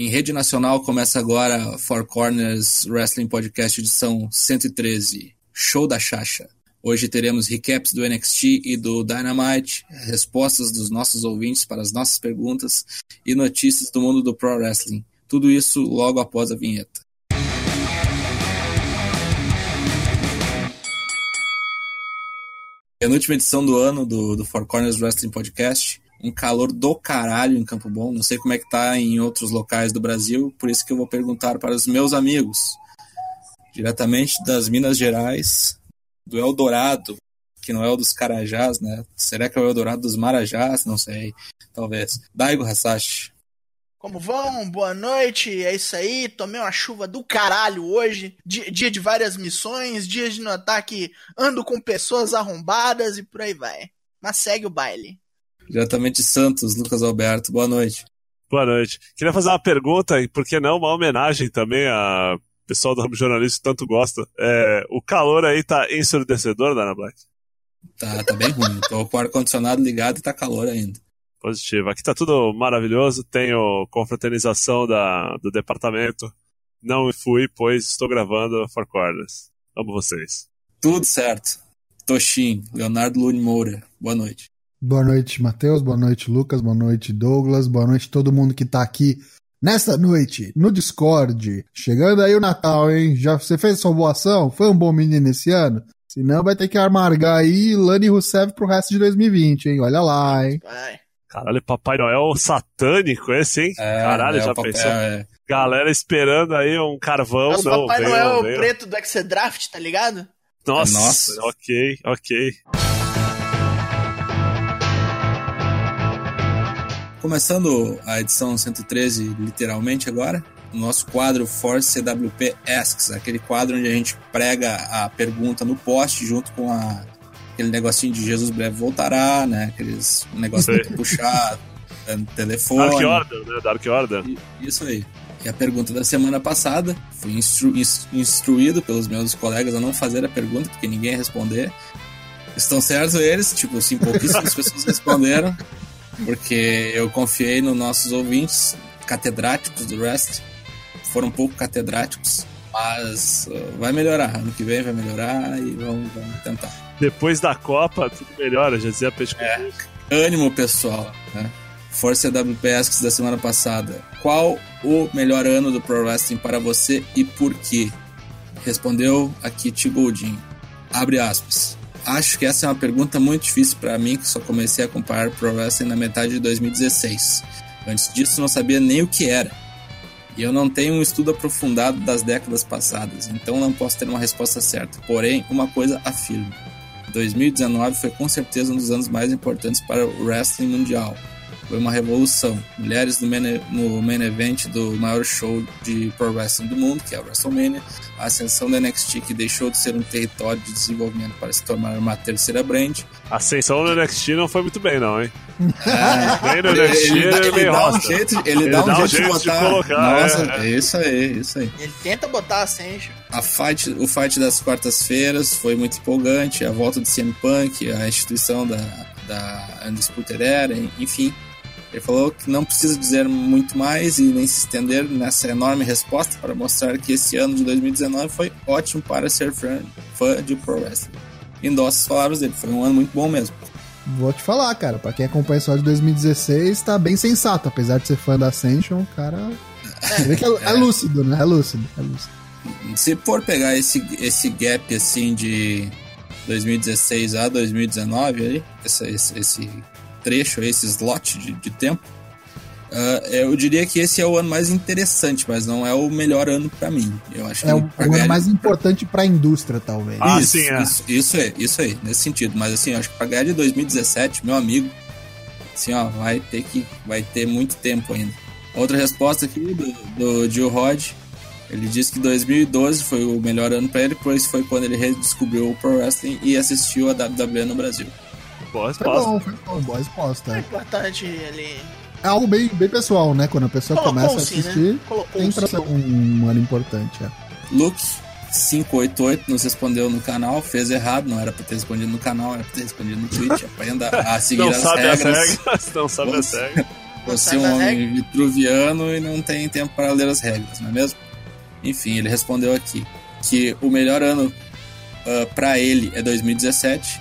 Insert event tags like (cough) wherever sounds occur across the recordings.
Em rede nacional começa agora Four Corners Wrestling Podcast edição 113, Show da Chacha. Hoje teremos recaps do NXT e do Dynamite, respostas dos nossos ouvintes para as nossas perguntas e notícias do mundo do Pro Wrestling. Tudo isso logo após a vinheta. Penúltima edição do ano do, do Four Corners Wrestling Podcast um calor do caralho em Campo Bom. Não sei como é que tá em outros locais do Brasil, por isso que eu vou perguntar para os meus amigos, diretamente das Minas Gerais, do Eldorado, que não é o dos Carajás, né? Será que é o Eldorado dos Marajás? Não sei, talvez. Daigo Hasashi. Como vão? Boa noite, é isso aí. Tomei uma chuva do caralho hoje. Dia, dia de várias missões, dia de notar que ando com pessoas arrombadas e por aí vai. Mas segue o baile. Diretamente de Santos, Lucas Alberto. Boa noite. Boa noite. Queria fazer uma pergunta, e por que não uma homenagem também a pessoal do (laughs) ramo jornalista que tanto gosta. É, o calor aí tá ensurdecedor, Dana Black? Tá, tá bem ruim. Tô com o ar-condicionado ligado e tá calor ainda. Positivo. Aqui tá tudo maravilhoso. Tenho confraternização da, do departamento. Não fui, pois estou gravando For Corners. Amo vocês. Tudo certo. Toshin, Leonardo Lune Moura. Boa noite. Boa noite, Matheus. Boa noite, Lucas. Boa noite, Douglas. Boa noite todo mundo que tá aqui nesta noite no Discord. Chegando aí o Natal, hein? Já você fez sua boa ação? Foi um bom menino esse ano? Senão vai ter que amargar aí Lani Rousseff pro resto de 2020, hein? Olha lá, hein? Vai. Caralho, Papai Noel satânico esse, hein? É, Caralho, é, já o papel, pensou? é. Galera esperando aí um carvão. Mas o não, Papai veio, Noel veio. preto do X-Draft, tá ligado? Nossa, Nossa. ok, ok. Começando a edição 113, literalmente agora, o nosso quadro Force CWP Asks, aquele quadro onde a gente prega a pergunta no poste junto com a, aquele negocinho de Jesus breve voltará, né? Aqueles negócio pra puxar, é, telefone. Dark Order, né? Dark Order. Isso aí. E a pergunta da semana passada, fui instru- ins- instruído pelos meus colegas a não fazer a pergunta, porque ninguém ia responder. Estão certos eles, tipo, sim, pouquíssimas (laughs) pessoas responderam, porque eu confiei nos nossos ouvintes catedráticos do Rest. Foram um pouco catedráticos, mas uh, vai melhorar. Ano que vem vai melhorar e vamos, vamos tentar. Depois da Copa, tudo melhora, já dizia Peixe É. Ânimo, pessoal. Né? Força WPS da semana passada. Qual o melhor ano do Pro Wrestling para você e por quê? Respondeu a Kitty Goldin. Abre aspas. Acho que essa é uma pergunta muito difícil para mim, que só comecei a acompanhar Pro Wrestling na metade de 2016. Antes disso, não sabia nem o que era. E eu não tenho um estudo aprofundado das décadas passadas, então não posso ter uma resposta certa. Porém, uma coisa afirmo. 2019 foi com certeza um dos anos mais importantes para o wrestling mundial. Foi uma revolução. Mulheres no main, no main event do maior show de pro wrestling do mundo, que é o WrestleMania. A ascensão da NXT, que deixou de ser um território de desenvolvimento para se tornar uma terceira brand. A ascensão no NXT não foi muito bem, não, hein? É, (laughs) Bem no NXT, ele, ele, ele meio dá um jeito, ele, dá um jeito, de botar. colocar, Nossa, é, é isso aí, isso aí. Ele tenta botar a Ascension. A fight, o fight das quartas-feiras foi muito empolgante, a volta de CM Punk, a instituição da, da Undisputed Era, enfim. Ele falou que não precisa dizer muito mais e nem se estender nessa enorme resposta para mostrar que esse ano de 2019 foi ótimo para ser fã, fã de Pro Wrestling. Endossa as palavras dele, foi um ano muito bom mesmo. Vou te falar, cara. Pra quem acompanha só de 2016, tá bem sensato. Apesar de ser fã da Ascension, o cara. Vê que é, é lúcido, né? É lúcido. É lúcido. Se for pegar esse, esse gap assim de 2016 a 2019, aí, essa, esse, esse trecho, esse slot de, de tempo, ah, eu diria que esse é o ano mais interessante, mas não é o melhor ano pra mim. Eu acho É que o, o ano mais importante pra indústria, talvez. Ah, isso, sim, é. isso, isso aí, isso aí, nesse sentido. Mas assim, eu acho que pra ganhar de 2017, meu amigo, assim, ó, vai ter que. Vai ter muito tempo ainda. Outra resposta aqui do, do Gil Rod. Ele disse que 2012 foi o melhor ano pra ele, pois foi quando ele redescobriu o Pro Wrestling e assistiu a WWE no Brasil. Boa Foi resposta. bom, foi bom. Boa resposta. É É, importante ele. É algo bem, bem pessoal, né? Quando a pessoa começa a Colocou-se, assistir, né? Tem pra ser um, um ano importante. É. Luke 588 nos respondeu no canal, fez errado, não era pra ter respondido no canal, era pra ter respondido no Twitch. (laughs) Aprenda a seguir Não as sabe regras. as regras, (laughs) não sabe as regras. Você é um homem vitruviano e não tem tempo para ler as regras, não é mesmo? Enfim, ele respondeu aqui que o melhor ano uh, para ele é 2017.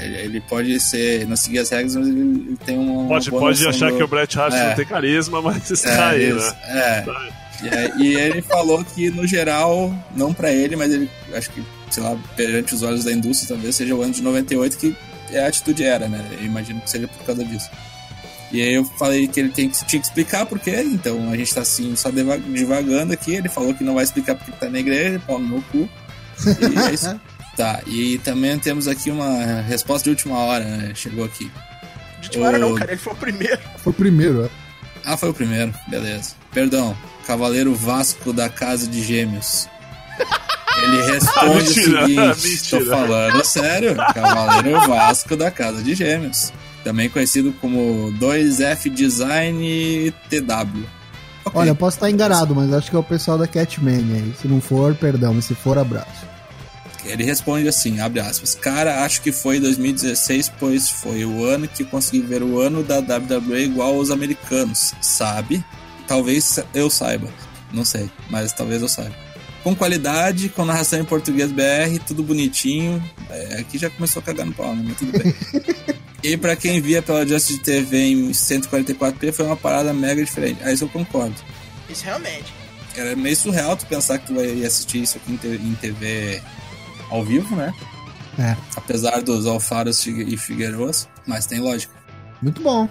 Ele, pode ser, não seguir as regras, mas ele, tem uma. Pode, uma pode achar do- que o Bret Hart É. não tem carisma, mas está É, aí, isso, né? é. E, é, e ele falou que, no geral, não pra ele, mas ele acho que, sei lá, perante os olhos da indústria, talvez seja o ano de 98 que a atitude era, né? Eu imagino que seja por causa disso. E aí eu falei que ele tem que, tinha que explicar por quê, então a gente tá assim, só deva- divagando aqui. Ele falou que não vai explicar porque tá na igreja, pau no meu cu. E é isso. (laughs) Tá, e também temos aqui uma resposta de última hora, né? Chegou aqui. De última hora não, cara. Ele foi o primeiro. Foi o primeiro, é. Ah, foi o primeiro, beleza. Perdão, Cavaleiro Vasco da Casa de Gêmeos. Ele (laughs) responde o Mentira, seguinte: tô mentira. falando sério, Cavaleiro Vasco da Casa de Gêmeos. Também conhecido como 2F Design TW. Ok. Olha, eu posso estar enganado, mas acho que é o pessoal da Catman aí. Se não for, perdão, mas se for, abraço. Ele responde assim, abre aspas, cara, acho que foi 2016, pois foi o ano que consegui ver o ano da WWE igual aos americanos, sabe? Talvez eu saiba, não sei, mas talvez eu saiba. Com qualidade, com narração em português BR, tudo bonitinho. É, aqui já começou a cagar no pau, né? Mas tudo bem. (laughs) e pra quem via pela Justice TV em 144p, foi uma parada mega diferente. Aí isso eu concordo. Isso realmente. Era meio surreal tu pensar que tu vai assistir isso aqui em TV ao vivo, né? É. Apesar dos Alfaros e Figueiroas, mas tem lógica. Muito bom.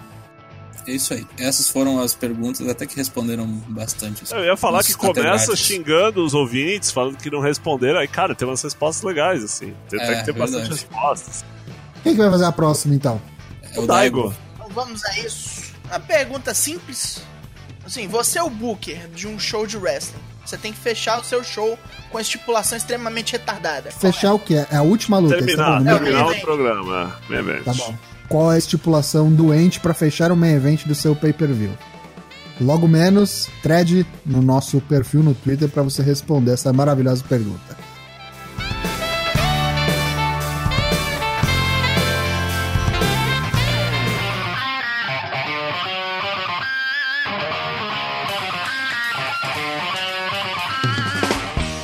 É isso aí. Essas foram as perguntas, até que responderam bastante. Eu ia falar os que começa xingando os ouvintes, falando que não responderam. Aí, cara, tem umas respostas legais, assim. Tem, É, que ter bastante respostas. Quem que vai fazer a próxima, então? É O Daigo. Então vamos a isso. A pergunta simples. Assim, você é o booker de um show de wrestling. Você tem que fechar o seu show com a estipulação extremamente retardada. Fechar o quê? É a última luta. você tá Terminar? É o terminar o programa. Main event. Tá bom. Qual é a estipulação doente pra fechar o main event do seu pay-per-view? Logo menos, thread no nosso perfil no Twitter pra você responder essa maravilhosa pergunta.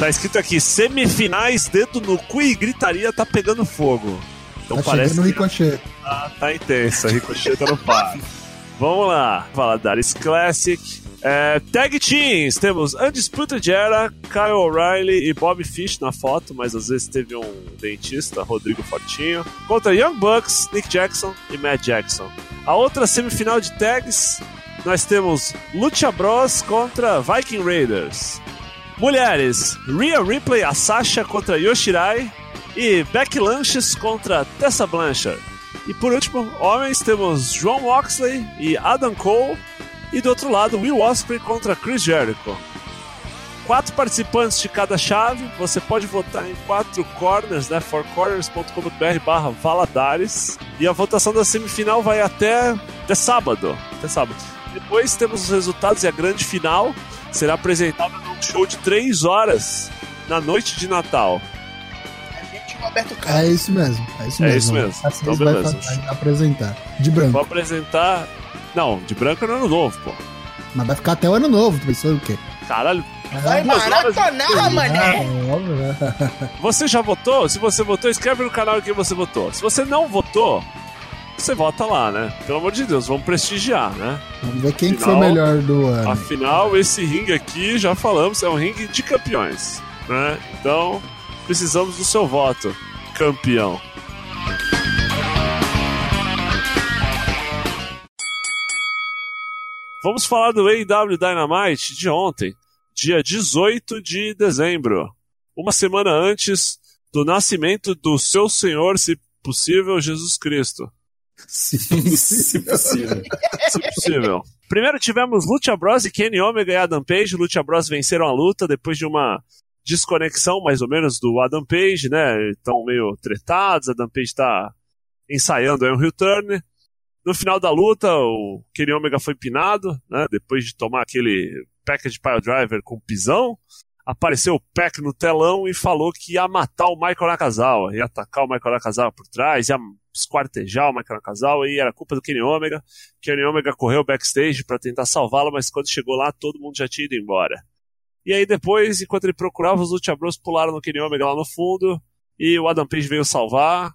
Tá escrito aqui, semifinais, dedo no cu e gritaria tá pegando fogo. Então tá parece chegando que Ricochet. tá, tá intensa, Ricochet tá no par. (laughs) Vamos lá, Valadares Classic. É, tag Teams, temos Undisputed Era, Kyle O'Reilly e Bob Fish na foto, mas às vezes teve um dentista, Rodrigo Fortinho, contra Young Bucks, Nick Jackson e Matt Jackson. A outra semifinal de tags, nós temos Lucha Bros contra Viking Raiders. Mulheres, Rhea Ripley, a Sasha contra Yoshirai e Becky Lanches contra Tessa Blanchard. E por último, homens, temos João Moxley e Adam Cole. E do outro lado, Will Ospreay contra Chris Jericho. Quatro participantes de cada chave. Você pode votar em quatro corners, né? fourcorners.com.br barra Valadares. E a votação da semifinal vai até, até sábado. Até sábado. Depois temos os resultados e a grande final será apresentada num show de três horas na noite de Natal. A gente o Alberto Carlos. É isso mesmo. É isso É mesmo. isso mesmo. A Cis Então, vai apresentar. De branco. Vou apresentar. Não, de branco é no ano novo, pô. Mas vai ficar até o ano novo. Tu pensou o quê? Caralho, Vai duas horas maratonar, mané. É, óbvio, né? Você já votou? Se você votou, escreve no canal que você votou. Se você não votou, você vota lá, né? Pelo amor de Deus, vamos prestigiar, né? Vamos ver quem que Final- foi o melhor do ano. Afinal, esse ringue aqui, já falamos, é um ringue de campeões, né? Então, precisamos do seu voto, campeão. Vamos falar do AEW Dynamite de ontem, dia 18 de dezembro. Uma semana antes do nascimento do seu Senhor, se possível, Jesus Cristo. Sim. Se possível. se possível. Primeiro tivemos Lucha Bros e Kenny Omega e Adam Page. Lucha Bros venceram a luta depois de uma desconexão, mais ou menos, do Adam Page, né? Estão meio tretados, Adam Page está ensaiando aí um return. No final da luta, o Kenny Omega foi pinado, né? Depois de tomar aquele package pile driver com pisão. Apareceu o Peck no telão e falou que ia matar o Michael Nakazawa, ia atacar o Michael Nakazawa por trás, ia esquartejar o Michael Nakazawa e era culpa do Kenny Omega. Kenny Omega correu backstage para tentar salvá-lo, mas quando chegou lá todo mundo já tinha ido embora. E aí depois, enquanto ele procurava, os Lucha Bros pularam no Kenny Omega lá no fundo e o Adam Page veio salvar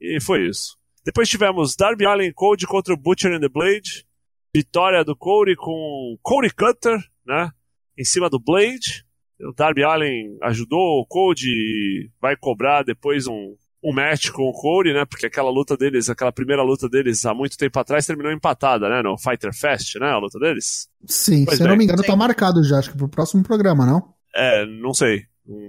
e foi isso. Depois tivemos Darby Allin Code contra o Butcher and the Blade. Vitória do Cody com Cody Cutter, né? Em cima do Blade. O Darby Allin ajudou o Cody vai cobrar depois um, um match com o Cody, né? Porque aquela luta deles, aquela primeira luta deles há muito tempo atrás terminou empatada, né? No Fighter Fest, né? A luta deles. Sim, Pois se eu não me engano, tá marcado já, acho que pro próximo programa, não? É, não sei.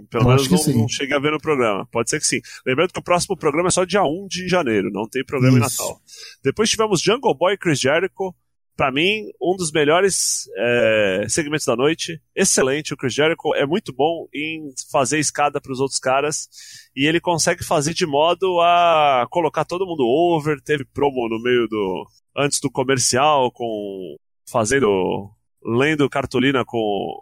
Pelo Eu menos não, não cheguei a ver no programa. Pode ser que sim. Lembrando que o próximo programa é só dia 1 de janeiro, não tem programa em Isso. Natal. Depois tivemos Jungle Boy e Chris Jericho. Pra mim, um dos melhores é, segmentos da noite. Excelente. O Chris Jericho é muito bom em fazer escada pros outros caras. E ele consegue fazer de modo a colocar todo mundo over. Teve promo no meio do. Antes do comercial, com. Fazendo. Lendo cartolina com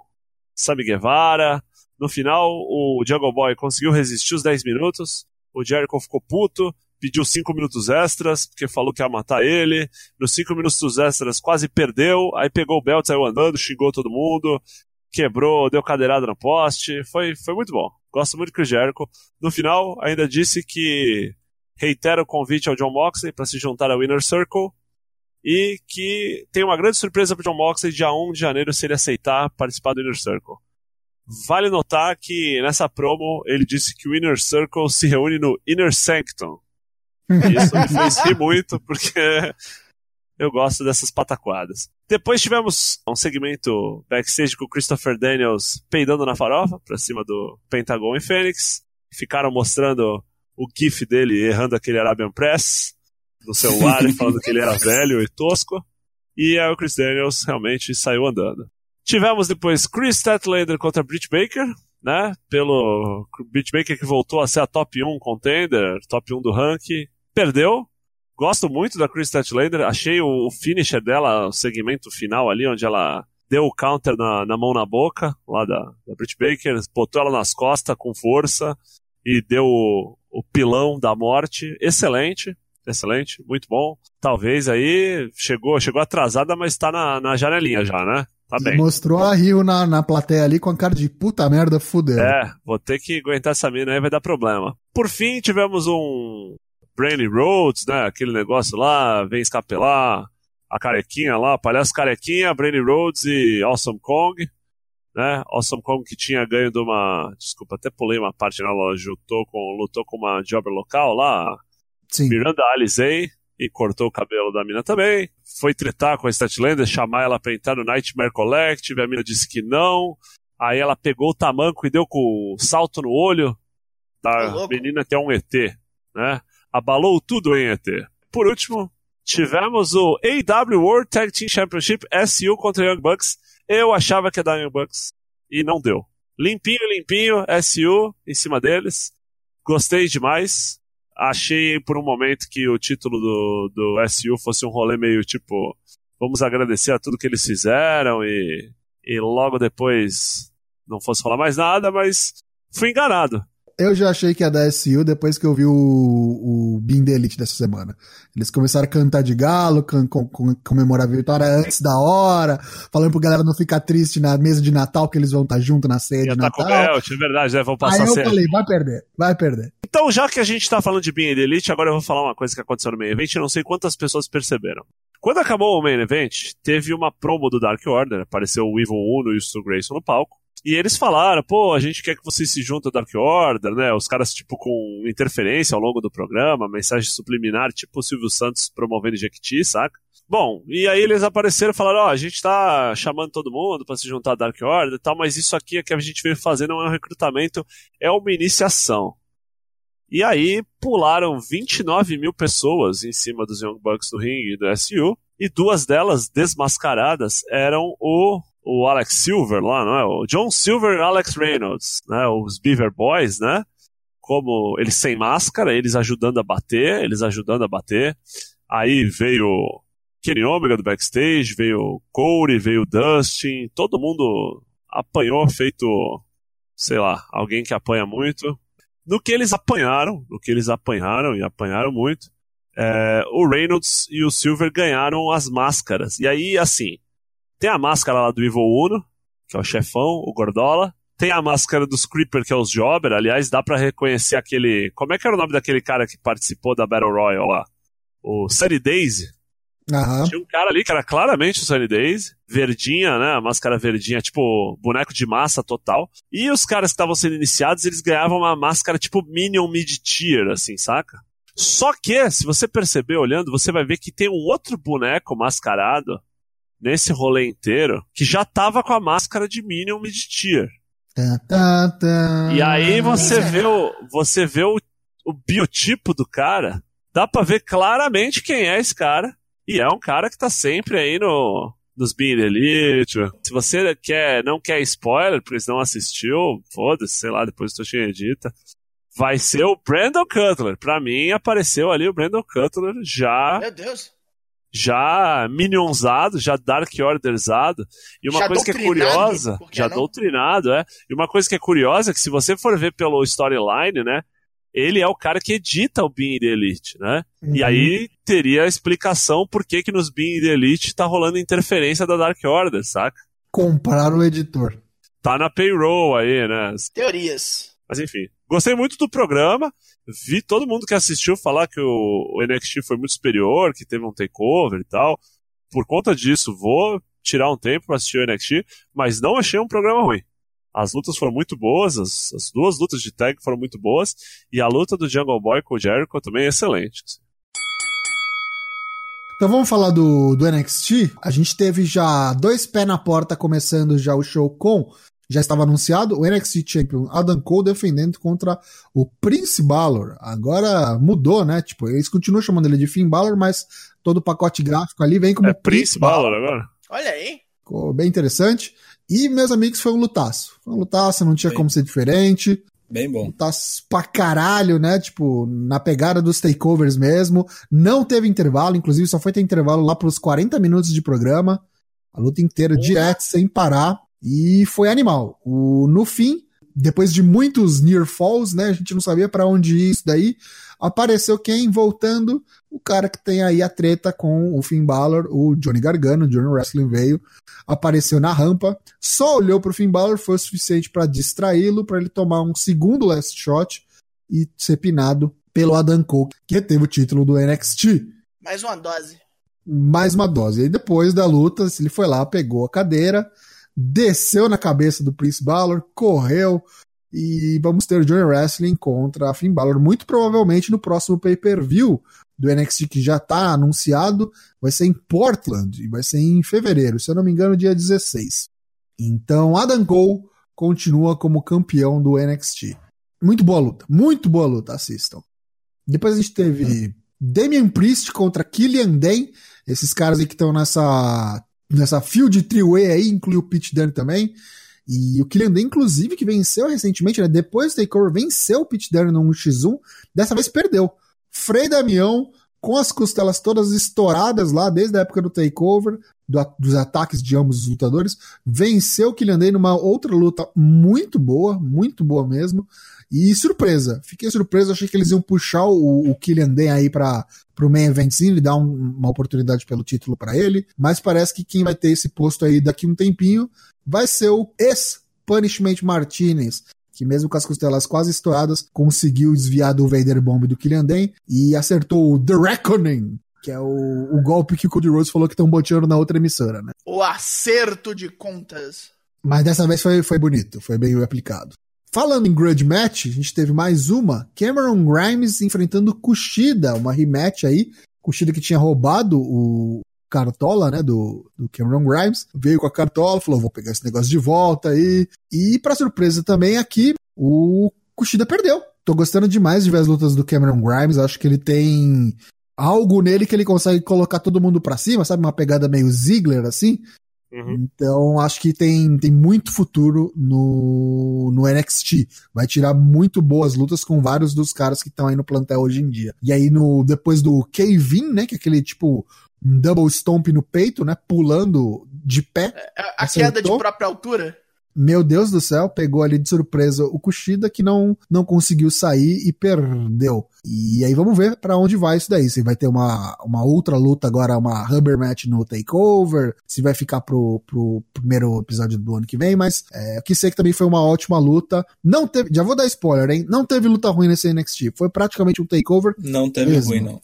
Sammy Guevara. No final, o Jungle Boy conseguiu resistir os 10 minutos. O Jericho ficou puto, pediu 5 minutos extras, porque falou que ia matar ele. Nos 5 minutos extras quase perdeu, aí pegou o belt, saiu andando, xingou todo mundo, quebrou, deu cadeirada no poste. Foi, foi muito bom. Gosto muito do Chris Jericho. No final, ainda disse que reitera o convite ao John Moxley para se juntar ao Inner Circle e que tem uma grande surpresa para John Moxley dia 1 de janeiro se ele aceitar participar do Inner Circle. Vale notar que nessa promo ele disse que o Inner Circle se reúne no Inner Sanctum. Isso me fez rir muito, porque eu gosto dessas pataquadas. Depois tivemos um segmento backstage com o Christopher Daniels peidando na farofa, pra cima do Pentagon e Fênix. Ficaram mostrando o gif dele errando aquele Arabian Press no celular e falando que ele era velho e tosco. E aí o Chris Daniels realmente saiu andando. Tivemos depois Chris Statlander contra Britt Baker, né? Pelo Britt Baker que voltou a ser a top 1 contender, top 1 do ranking. Perdeu. Gosto muito da Chris Statlander. Achei o, o finisher dela, o segmento final ali, onde ela deu o counter na, na mão na boca, lá da, da Britt Baker, botou ela nas costas com força e deu o, o pilão da morte. Excelente. Excelente, muito bom. Talvez aí chegou, chegou atrasada, mas tá na, na janelinha já, né? Tá bem. Mostrou a Rio na, na plateia ali com a cara de puta merda, fudeu. É, vou ter que aguentar essa mina aí, vai dar problema. Por fim, tivemos um Brainy Rhodes, né? Aquele negócio lá, vem escapelar, a carequinha lá, palhaço carequinha, Brainy Rhodes e Awesome Kong, né? Awesome Kong que tinha ganho de uma. Desculpa, até pulei uma parte, né? Ela lutou com, lutou com uma jobber local lá, Sim. Miranda Alizei e cortou o cabelo da mina também. Foi tretar com a Statlander, chamar ela pra entrar no Nightmare Collective, a mina disse que não. Aí ela pegou o tamanco e deu com o salto no olho Tá da louco? menina que é um ET, né? Abalou tudo em ET. Por último, tivemos o AW World Tag Team Championship SU contra Young Bucks. Eu achava que ia dar Young Bucks e não deu. Limpinho, limpinho, SU em cima deles. Gostei demais achei por um momento que o título do, do SU fosse um rolê meio tipo, vamos agradecer a tudo que eles fizeram e, e logo depois não fosse falar mais nada, mas fui enganado. Eu já achei que ia dar SU depois que eu vi o, o Bean The Elite dessa semana. Eles começaram a cantar de galo, com, com, comemorar a vitória antes da hora, falando pro galera não ficar triste na mesa de Natal, que eles vão estar junto na ceia Já de tá com Natal. belt, é verdade, né? Vão Aí passar eu sem. falei, vai perder, vai perder. Então, já que a gente tá falando de Being the Elite, agora eu vou falar uma coisa que aconteceu no main event, eu não sei quantas pessoas perceberam. Quando acabou o main event, teve uma promo do Dark Order, apareceu o Evil Uno e o Stu Grayson no palco. E eles falaram, pô, a gente quer que vocês se juntem ao Dark Order, né? Os caras, tipo, com interferência ao longo do programa, mensagem subliminar, tipo o Silvio Santos promovendo Jequiti, saca? Bom, e aí eles apareceram e falaram, ó, a gente tá chamando todo mundo pra se juntar ao Dark Order e tal, mas isso aqui é que a gente veio fazer não é um recrutamento, é uma iniciação. E aí pularam 29 mil pessoas em cima dos Young Bucks do ringue e do SU, e duas delas desmascaradas eram o o Alex Silver lá, não é? O John Silver e Alex Reynolds, né? Os Beaver Boys, né? Como eles sem máscara, eles ajudando a bater, eles ajudando a bater. Aí veio Kenny Omega do backstage, veio Corey, veio Dustin, todo mundo apanhou feito, sei lá, alguém que apanha muito. No que eles apanharam, no que eles apanharam e apanharam muito, é, o Reynolds e o Silver ganharam as máscaras. E aí, assim, tem a máscara lá do Evil Uno, que é o chefão, o Gordola. Tem a máscara dos Creeper, que é os Jobber. Aliás, dá para reconhecer aquele. Como é que era o nome daquele cara que participou da Battle Royale lá? O Sunny Daisy. Aham. Tinha um cara ali que era claramente o Sunny Days, verdinha, né? A máscara verdinha, tipo boneco de massa total. E os caras que estavam sendo iniciados, eles ganhavam uma máscara tipo Minion Mid-Tier, assim, saca? Só que, se você perceber olhando, você vai ver que tem um outro boneco mascarado nesse rolê inteiro que já tava com a máscara de Minion Mid-Tier. Tá, tá, tá. E aí você vê o, você vê o, o biotipo do cara, dá pra ver claramente quem é esse cara. E é um cara que tá sempre aí no, nos Bean Elite. Se você quer, não quer spoiler, porque não assistiu, foda-se, sei lá, depois eu tô cheio edita. Vai ser o Brandon Cutler. Pra mim, apareceu ali o Brandon Cutler já, Meu Deus. Já minionzado, já Dark Orderzado. E uma Já coisa que é curiosa, já não? doutrinado, é. E uma coisa que é curiosa é que se você for ver pelo storyline, né? Ele é o cara que edita o Bean the Elite, né? E Uhum. aí teria a explicação por que, que nos Bean the Elite tá rolando interferência da Dark Order, saca? Compraram o editor. Tá na payroll aí, né? Teorias. Mas enfim, gostei muito do programa. Vi todo mundo que assistiu falar que o, NXT foi muito superior, que teve um takeover e tal. Por conta disso, vou tirar um tempo pra assistir o NXT, mas não achei um programa ruim. As lutas foram muito boas, as, as duas lutas de tag foram muito boas, e a luta do Jungle Boy com o Jericho também é excelente. Então vamos falar do, do NXT. A gente teve já dois pés na porta começando já o show com. Já estava anunciado o NXT Champion Adam Cole defendendo contra o Prince Balor. Agora mudou, né? Tipo, eles continuam chamando ele de Finn Balor, mas todo o pacote gráfico ali vem como É Prince Balor agora? Olha aí. Ficou bem interessante. E, meus amigos, foi um lutaço. Foi um lutaço, não tinha Sim. como ser diferente. Bem bom. Lutaço pra caralho, né? Tipo, na pegada dos takeovers mesmo. Não teve intervalo, inclusive só foi ter intervalo lá pros 40 minutos de programa. A luta inteira direto, sem parar. E foi animal. O, no fim, depois de muitos near falls, né? A gente não sabia pra onde ir isso daí. Apareceu quem? Voltando, o cara que tem aí a treta com o Finn Balor, o Johnny Gargano, o Johnny Wrestling veio, apareceu na rampa, só olhou pro Finn Balor, foi o suficiente pra distraí-lo, pra ele tomar um segundo last shot e ser pinado pelo Adam Cole, que reteve o título do NXT. Mais uma dose. Mais uma dose. E depois da luta, ele foi lá, pegou a cadeira, desceu na cabeça do Prince Balor, correu, e vamos ter Johnny Wrestling contra a Finn Balor, muito provavelmente no próximo pay-per-view do NXT que já tá anunciado, vai ser em Portland, e vai ser em fevereiro, se eu não me engano, dia 16. Então, Adam Cole continua como campeão do NXT. Muito boa luta, muito boa luta, assistam. Depois a gente teve Damian Priest contra Killian Dane, esses caras aí que estão nessa nessa field three-way aí, inclui o Pete Dunne também. E o Killian Dane, inclusive, que venceu recentemente, né? Depois do Takeover, venceu o Pete Dunne no 1x1. Dessa vez perdeu. Frei Damião, com as costelas todas estouradas lá, desde a época do Takeover, do, dos ataques de ambos os lutadores, venceu o Killian Dane numa outra luta muito boa, muito boa mesmo. E surpresa, fiquei surpreso, achei que eles iam puxar o, o Killian Dane aí para pro main eventzinho e dar um, uma oportunidade pelo título para ele, mas parece que quem vai ter esse posto aí daqui um tempinho vai ser o ex-Punishment Martinez, que mesmo com as costelas quase estouradas, conseguiu desviar do Vader Bomb do Killian Dane e acertou o The Reckoning, que é o, o golpe que o Cody Rhodes falou que estão boteando na outra emissora, né? O acerto de contas. Mas dessa vez foi, foi bonito, foi bem aplicado. Falando em Grudge Match, a gente teve mais uma. Cameron Grimes enfrentando Kushida, uma rematch aí. Kushida que tinha roubado o cartola, né, do, do Cameron Grimes. Veio com a cartola, falou, vou pegar esse negócio de volta aí. E pra surpresa também aqui, o Kushida perdeu. Tô gostando demais de ver as lutas do Cameron Grimes. Acho que ele tem algo nele que ele consegue colocar todo mundo pra cima, sabe? Uma pegada meio Ziggler, assim. Uhum. Então, acho que tem, tem muito futuro no, no NXT. Vai tirar muito boas lutas com vários dos caras que estão aí no plantel hoje em dia. E aí, no, depois do Kevin, né? Que é aquele tipo um double stomp no peito, né? Pulando de pé. A, a Acertou? queda de própria altura. meu Deus do céu, pegou ali de surpresa o Kushida que não, não conseguiu sair e perdeu. E aí vamos ver para onde vai isso daí. Se vai ter uma, uma outra luta agora, uma rubber match no Takeover, se vai ficar pro, pro primeiro episódio do ano que vem, mas é, o que sei que também foi uma ótima luta. Não teve, já vou dar spoiler, hein? Não teve luta ruim nesse NXT. Foi praticamente um Takeover. Não teve mesmo. ruim, não.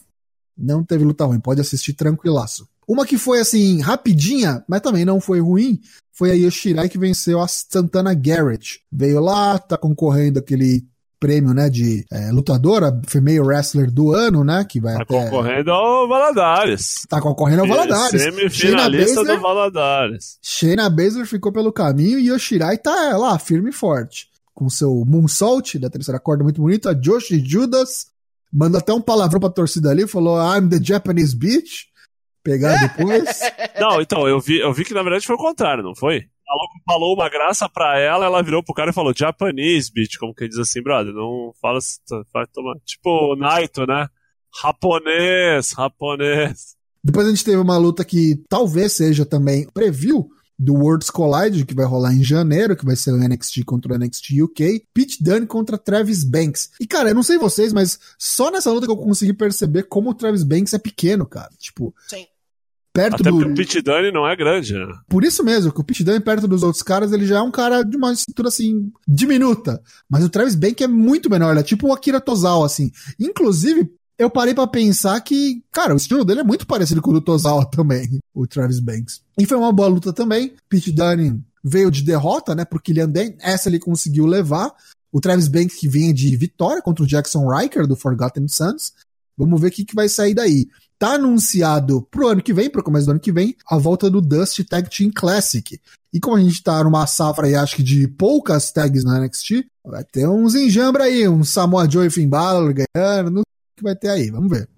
Não teve luta ruim, pode assistir tranquilaço. Uma que foi assim, rapidinha, mas também não foi ruim, foi a Yoshirai que venceu a Santana Garrett. Veio lá, tá concorrendo aquele prêmio, né, de é, lutadora, female wrestler do ano, né, que vai tá até... concorrendo ao Valadares. Tá concorrendo ao Valadares. Semifinalista do Valadares. Shayna Baszler ficou pelo caminho e Yoshirai tá lá, firme e forte. Com seu moonsault da terceira corda muito bonito, a Joshi Judas mandou até um palavrão pra torcida ali, falou I'm the Japanese bitch pegar depois. (laughs) Não, então, eu vi, eu vi que na verdade foi o contrário, não foi? Falou, falou uma graça pra ela, ela virou pro cara e falou Japanese, bitch, como que diz assim, brother, não fala, vai tomar. Tipo, Naito, né? Japonês, japonês. Depois a gente teve uma luta que talvez seja também preview do Worlds Collide, que vai rolar em janeiro, que vai ser o NXT contra o NXT UK, Pete Dunne contra Travis Banks. E, cara, eu não sei vocês, mas só nessa luta que eu consegui perceber como o Travis Banks é pequeno, cara. Tipo, Sim perto Até do. porque o Pit Dunne não é grande, né? Por isso mesmo, que o Pit Dunne, perto dos outros caras, ele já é um cara de uma estrutura assim, diminuta. Mas o Travis Bank é muito menor, ele é tipo o Akira Tozawa, assim. Inclusive, eu parei para pensar que, cara, o estilo dele é muito parecido com o do Tozawa (laughs) também, o Travis Banks. E foi uma boa luta também. Pete Dunne veio de derrota, né, pro Killian Dane. Essa ele conseguiu levar. O Travis Banks que vinha de vitória contra o Jackson Riker do Forgotten Sons. Vamos ver o que, que vai sair daí tá anunciado pro ano que vem, pro começo do ano que vem, a volta do Dust Tag Team Classic. E como a gente tá numa safra aí, acho que de poucas tags na NXT, vai ter uns enjambra aí, um Samoa Joe e Finn Balor ganhando, não que vai ter aí, vamos ver.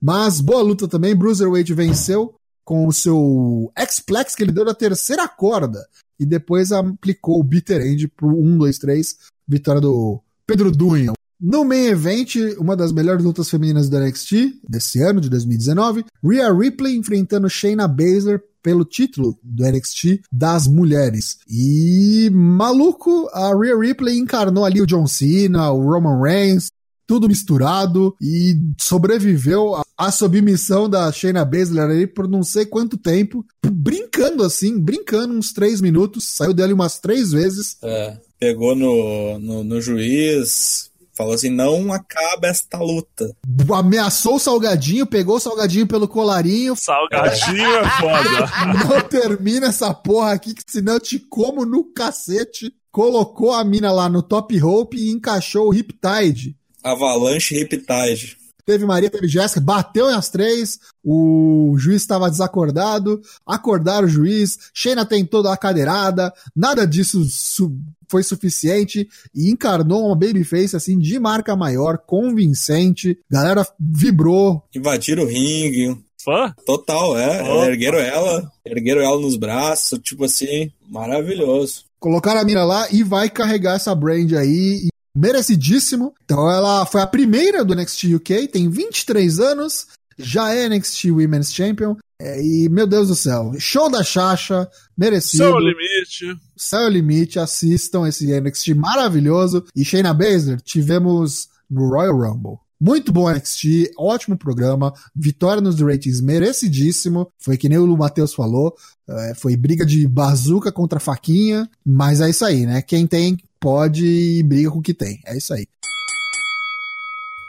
Mas boa luta também, Bruiserweight venceu com o seu X-Plex que ele deu na terceira corda e depois aplicou o Bitter End pro 1, 2, 3, vitória do Pedro Dunha, no main event, uma das melhores lutas femininas do NXT desse ano, de 2019, Rhea Ripley enfrentando Shayna Baszler pelo título do NXT das mulheres. E maluco, a Rhea Ripley encarnou ali o John Cena, o Roman Reigns, tudo misturado e sobreviveu à submissão da Shayna Baszler ali por não sei quanto tempo, brincando assim, brincando uns três minutos, saiu dele umas três vezes. É, pegou no, no, no juiz, Falou assim: não acaba esta luta. Ameaçou o Salgadinho, pegou o Salgadinho pelo colarinho. Salgadinho é foda. (laughs) Não termina essa porra aqui, que senão eu te como no cacete. Colocou a mina lá no top rope e encaixou o Riptide. Avalanche Riptide. Teve Maria, teve Jéssica, bateu as três, o juiz estava desacordado, acordaram o juiz, Shayna tentou dar a cadeirada, nada disso su foi suficiente e encarnou uma babyface assim de marca maior, convincente, galera vibrou. Invadiram o ringue, Fã? Total, é. Oh. Ergueram ela, ergueram ela nos braços, tipo assim, maravilhoso. Colocaram a mira lá e vai carregar essa brand aí merecidíssimo. Então ela foi a primeira do NXT UK, tem 23 anos, já é NXT Women's Champion. É, e, meu Deus do céu, show da Chacha, merecido. Céu limite. Céu limite, assistam esse NXT maravilhoso. E Shayna Baszler, tivemos no Royal Rumble. Muito bom NXT, ótimo programa, vitória nos ratings merecidíssimo, foi que nem o Matheus falou, é, foi briga de bazuca contra faquinha, mas é isso aí, né? Quem tem pode e briga com o que tem. É isso aí.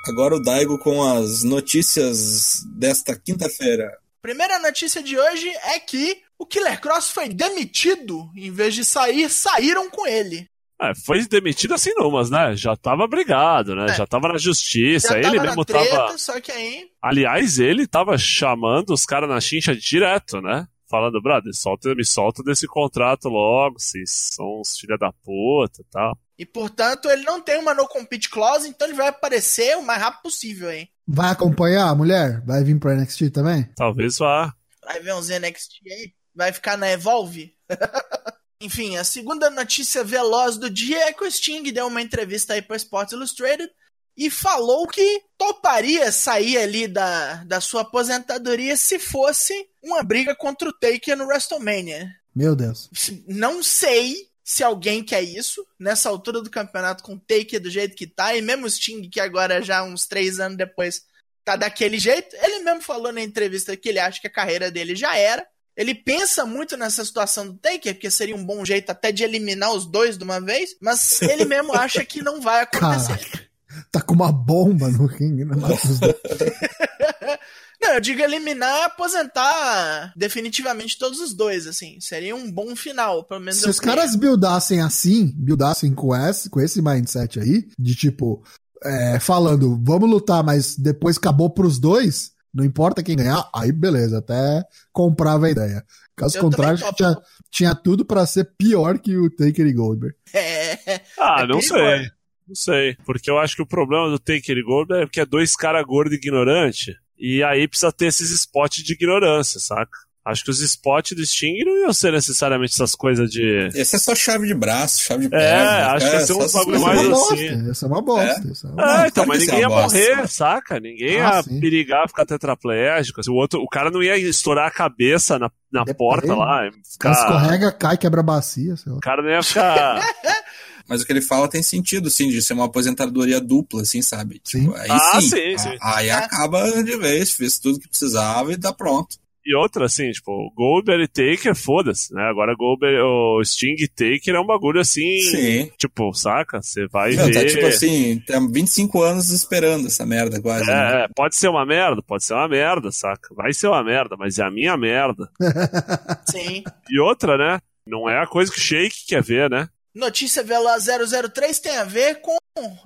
Agora o Daigo com as notícias desta quinta-feira. Primeira notícia de hoje é que o Killer Cross foi demitido. Em vez de sair, saíram com ele. É, foi demitido assim numas, né? Já tava brigado, né? É. Já tava na justiça. Já ele mesmo treta, tava. Só que aí... Aliás, ele tava chamando os caras na chincha direto, né? Falando, brother, solta, me solta desse contrato logo, vocês são uns filha da puta e tal. E portanto, ele não tem uma no compete clause, então ele vai aparecer o mais rápido possível, hein? Vai acompanhar a mulher? Vai vir pro NXT também? Talvez vá. Vai ver uns NXT aí? Vai ficar na Evolve? (laughs) Enfim, a segunda notícia veloz do dia é que o Sting deu uma entrevista aí para Sports Illustrated e falou que toparia sair ali da, da sua aposentadoria se fosse uma briga contra o Taker no WrestleMania. Meu Deus. Não sei se alguém quer isso, nessa altura do campeonato, com o Taker do jeito que tá, e mesmo o Sting, que agora já uns três anos depois tá daquele jeito, ele mesmo falou na entrevista que ele acha que a carreira dele já era. Ele pensa muito nessa situação do Taker, porque seria um bom jeito até de eliminar os dois de uma vez, mas ele mesmo acha que não vai acontecer. Tá com uma bomba no ringue, né? (laughs) Não, eu digo eliminar e aposentar definitivamente todos os dois, assim. Seria um bom final, pelo menos. Se os caras buildassem assim, buildassem com esse, com esse mindset aí, de tipo, é, falando, vamos lutar, mas depois acabou pros dois, não importa quem ganhar, aí beleza, até comprava a ideia. Caso Eu contrário, tinha, tinha tudo pra ser pior que o Taker e Goldberg. (laughs) É. Ah, É não sei. Não sei. Porque eu acho que o problema do Taker e Goldberg é que é dois caras gordos e ignorantes. E aí precisa ter esses spots de ignorância, saca? Acho que os spots do Sting não iam ser necessariamente essas coisas de. Esse é só chave de braço, chave de É, perna. acho que ia ser só um bagulho Essa é mais uma coisas. assim. bosta, essa é uma bosta. essa é uma Ah, bosta. então, mas que ninguém ia é bosta. morrer, saca? Ninguém Ah, ia sim. perigar, ficar tetraplégico. assim, o, outro, o cara não ia estourar a cabeça na, na Depende. porta lá. Ficar, escorrega, cai, quebra a bacia, sei lá. o cara não ia ficar. (laughs) Mas o que ele fala tem sentido, sim, de ser uma aposentadoria dupla, assim, sabe? Sim. Tipo, aí Ah, sim. sim, a- sim. Aí É. acaba de vez, fez tudo que precisava e tá pronto. E outra, assim, tipo, Goldberg e Taker, foda-se, né? Agora Goldberg, o Sting e Taker é um bagulho assim. Sim. Tipo, saca? Você vai Não, ver. tá tipo assim, tem 25 anos esperando essa merda quase. né? É, é, pode ser uma merda, pode ser uma merda, saca? Vai ser uma merda, mas é a minha merda. Sim. (laughs) E outra, né? Não é a coisa que o Shake quer ver, né? Notícia Veloz 003 tem a ver com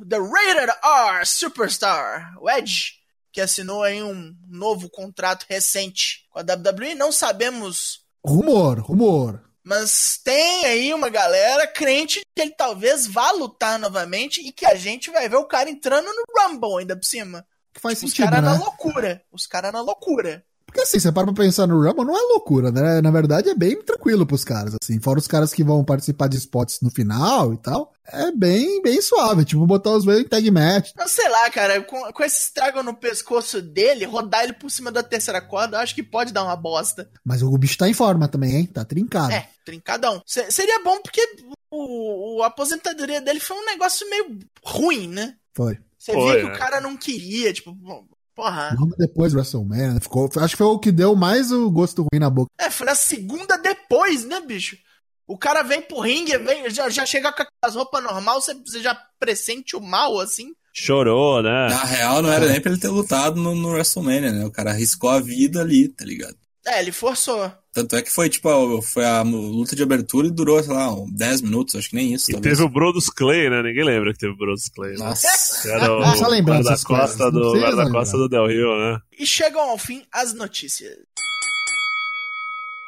The Rated R Superstar, o Edge, que assinou aí um novo contrato recente com a WWE. Não sabemos, Rumor, rumor. mas tem aí uma galera crente que ele talvez vá lutar novamente e que a gente vai ver o cara entrando no Rumble ainda por cima. Que faz Os sentido, caras né? na loucura. Os caras na loucura. Porque assim, você para pra pensar no Rumble, não é loucura, né? Na verdade é bem tranquilo pros caras, assim. Fora os caras que vão participar de spots no final e tal. É bem, bem suave. Tipo, botar os velhos em tag match. Eu sei lá, cara, com, com esse estrago no pescoço dele, rodar ele por cima da terceira corda, eu acho que pode dar uma bosta. Mas o bicho tá em forma também, hein? Tá trincado. É, trincadão. Se- seria bom porque o, o- a aposentadoria dele foi um negócio meio ruim, né? Foi. Você via que né? o cara não queria, tipo, porra. Logo depois do WrestleMania, ficou, acho que foi o que deu mais o gosto ruim na boca. É, foi na segunda depois, né, bicho? O cara vem pro ringue, vem, já, já chega com as roupas normal, você, você já pressente o mal, assim. Chorou, né? Na real, não era nem pra ele ter lutado no, no WrestleMania, né? O cara arriscou a vida ali, tá ligado? É, ele forçou. Tanto é que foi, tipo, a, foi a luta de abertura e durou, sei lá, uns 10 minutos, acho que nem isso, E talvez. teve o Brodus Clay, né? Ninguém lembra que teve o Brodus Clay. Né? Nossa. Que Era (laughs) o dessas guarda-costa coisas, não do, precisa guarda-costa do Del Rio, né? E chegam ao fim as notícias.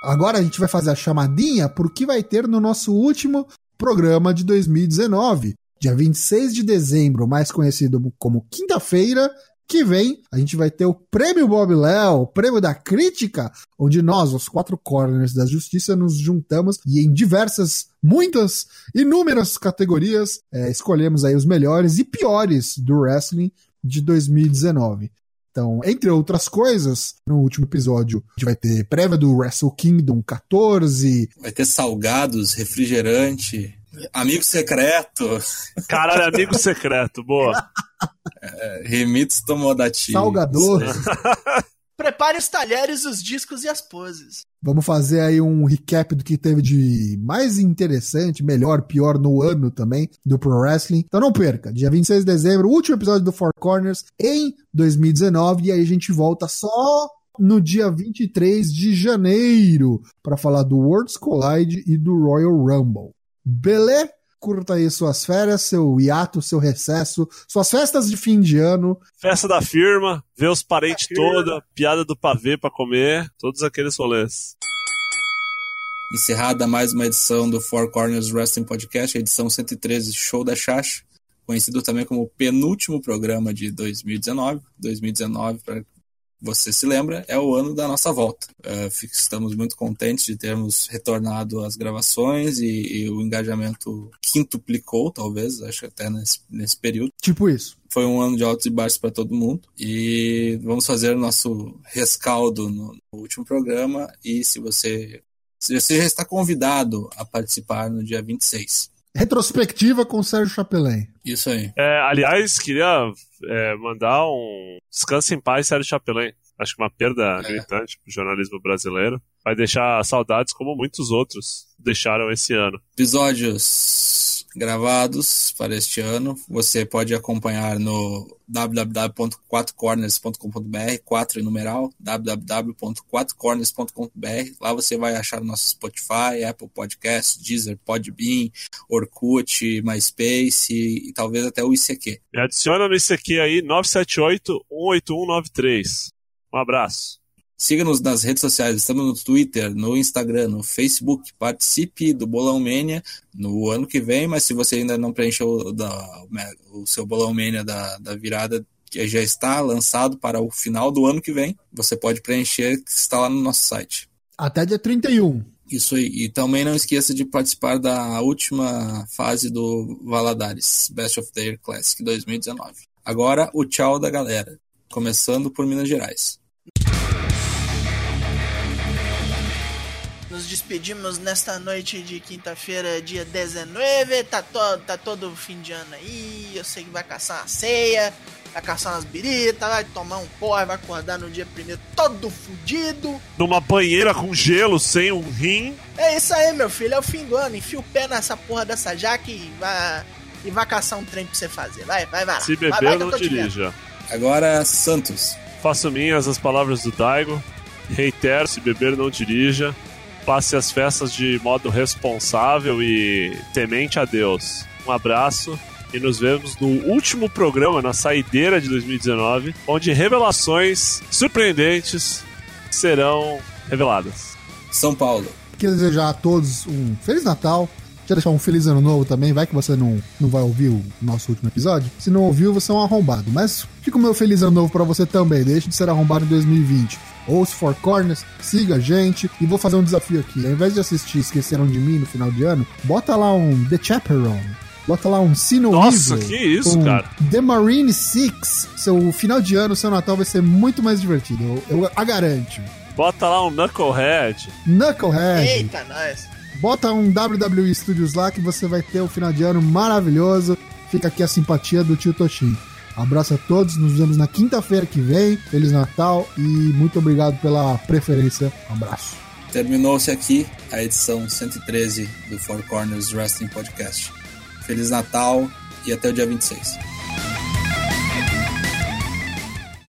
Agora a gente vai fazer a chamadinha por que vai ter no nosso último programa de 2019. Dia 26 de dezembro, mais conhecido como quinta-feira, que vem, a gente vai ter o Prêmio Bob Léo, o Prêmio da Crítica, onde nós, os quatro corners da justiça, nos juntamos e em diversas, muitas, inúmeras categorias, é, escolhemos aí os melhores e piores do wrestling de 2019. Então, entre outras coisas, no último episódio a gente vai ter prévia do Wrestle Kingdom 14, Vai ter salgados, refrigerante, amigo secreto, Caralho, amigo secreto, boa. Remitsu Tomodachi. Salgador. (laughs) Prepare os talheres, os discos e as poses. Vamos fazer aí um recap do que teve de mais interessante, melhor, pior no ano também do Pro Wrestling. Então não perca, dia 26 de dezembro, último episódio do Four Corners em 2019 e aí a gente volta só no dia 23 de janeiro para falar do Worlds Collide e do Royal Rumble. Beleza? Curta aí suas férias, seu hiato, seu recesso, suas festas de fim de ano. Festa da firma, ver os parentes toda, piada do pavê pra comer, todos aqueles rolês. Encerrada mais uma edição do Four Corners Wrestling Podcast, edição 113 Show da Chacha, conhecido também como o penúltimo programa de 2019. 2019, para você se lembra, é o ano da nossa volta. Uh, estamos muito contentes de termos retornado às gravações e, e o engajamento quintuplicou, talvez, acho que até nesse, nesse período. Tipo isso. Foi um ano de altos e baixos para todo mundo. E vamos fazer o nosso rescaldo no, último programa. E se você Você já está convidado a participar no dia 26. Retrospectiva com Sérgio Chapelain. Isso aí. É, aliás, queria é, mandar um descanso em paz, Sérgio Chapelain. Acho que uma perda É. gritante pro jornalismo brasileiro. Vai deixar saudades como muitos outros deixaram esse ano. Episódios gravados para este ano. Você pode acompanhar no www.quatrocorners.com.br, 4 em numeral, www.quatrocorners.com.br. Lá você vai achar o nosso Spotify, Apple Podcast, Deezer, Podbean, Orkut, MySpace e, e talvez até o ICQ. Me adiciona no ICQ aí 978-18193. Um abraço. Siga-nos nas redes sociais, estamos no Twitter, no Instagram, no Facebook. Participe do Bolão Mania no ano que vem, mas se você ainda não preencheu o, da- o seu Bolão Mania da, da virada, que já está lançado para o final do ano que vem, você pode preencher, que está lá no nosso site. Até dia 31. Isso aí. E também não esqueça de participar da última fase do Valadares Best of the Year Classic 2019. Agora, o tchau da galera. Começando por Minas Gerais. Nos despedimos nesta noite de quinta-feira, dia 19. Tá, to, tá todo fim de ano aí. Eu sei que vai caçar uma ceia, vai caçar umas biritas, vai tomar um porre, vai acordar no dia primeiro todo fudido. Numa banheira com gelo, sem um rim. É isso aí, meu filho. É o fim do ano. Enfia o pé nessa porra dessa jaca e vai, e vai caçar um trem pra você fazer. Vai, vai, vai. lá. Se vai, beber, vai eu não dirija. Agora, Santos. Faço minhas as palavras do Daigo. Reitero, se beber, não dirija. Passe as festas de modo responsável e temente a Deus. Um abraço e nos vemos no último programa, na saideira de 2019, onde revelações surpreendentes serão reveladas. São Paulo. Queria desejar a todos um Feliz Natal. Queria deixar um Feliz Ano Novo também, vai que você não, não vai ouvir o nosso último episódio. Se não ouviu, você é um arrombado. Mas fica o meu Feliz Ano Novo pra você também. Deixe de ser arrombado em 2020. Ouça Four Corners, siga a gente e vou fazer um desafio aqui. Ao invés de assistir Esqueceram de Mim no final de ano, bota lá um The Chaperone. Bota lá um Sino Nossa, Evil que isso, com cara? The Marine Six. Seu final de ano, seu Natal vai ser muito mais divertido. Eu, eu a garanto. Bota lá um Knucklehead. Knucklehead. Eita, nós. Bota um WWE Studios lá que você vai ter um final de ano maravilhoso. Fica aqui a simpatia do tio Toshin. Abraço a todos, nos vemos na quinta-feira que vem. Feliz Natal e muito obrigado pela preferência. Abraço. Terminou-se aqui a edição 113 do Four Corners Wrestling Podcast. Feliz Natal e até o dia 26.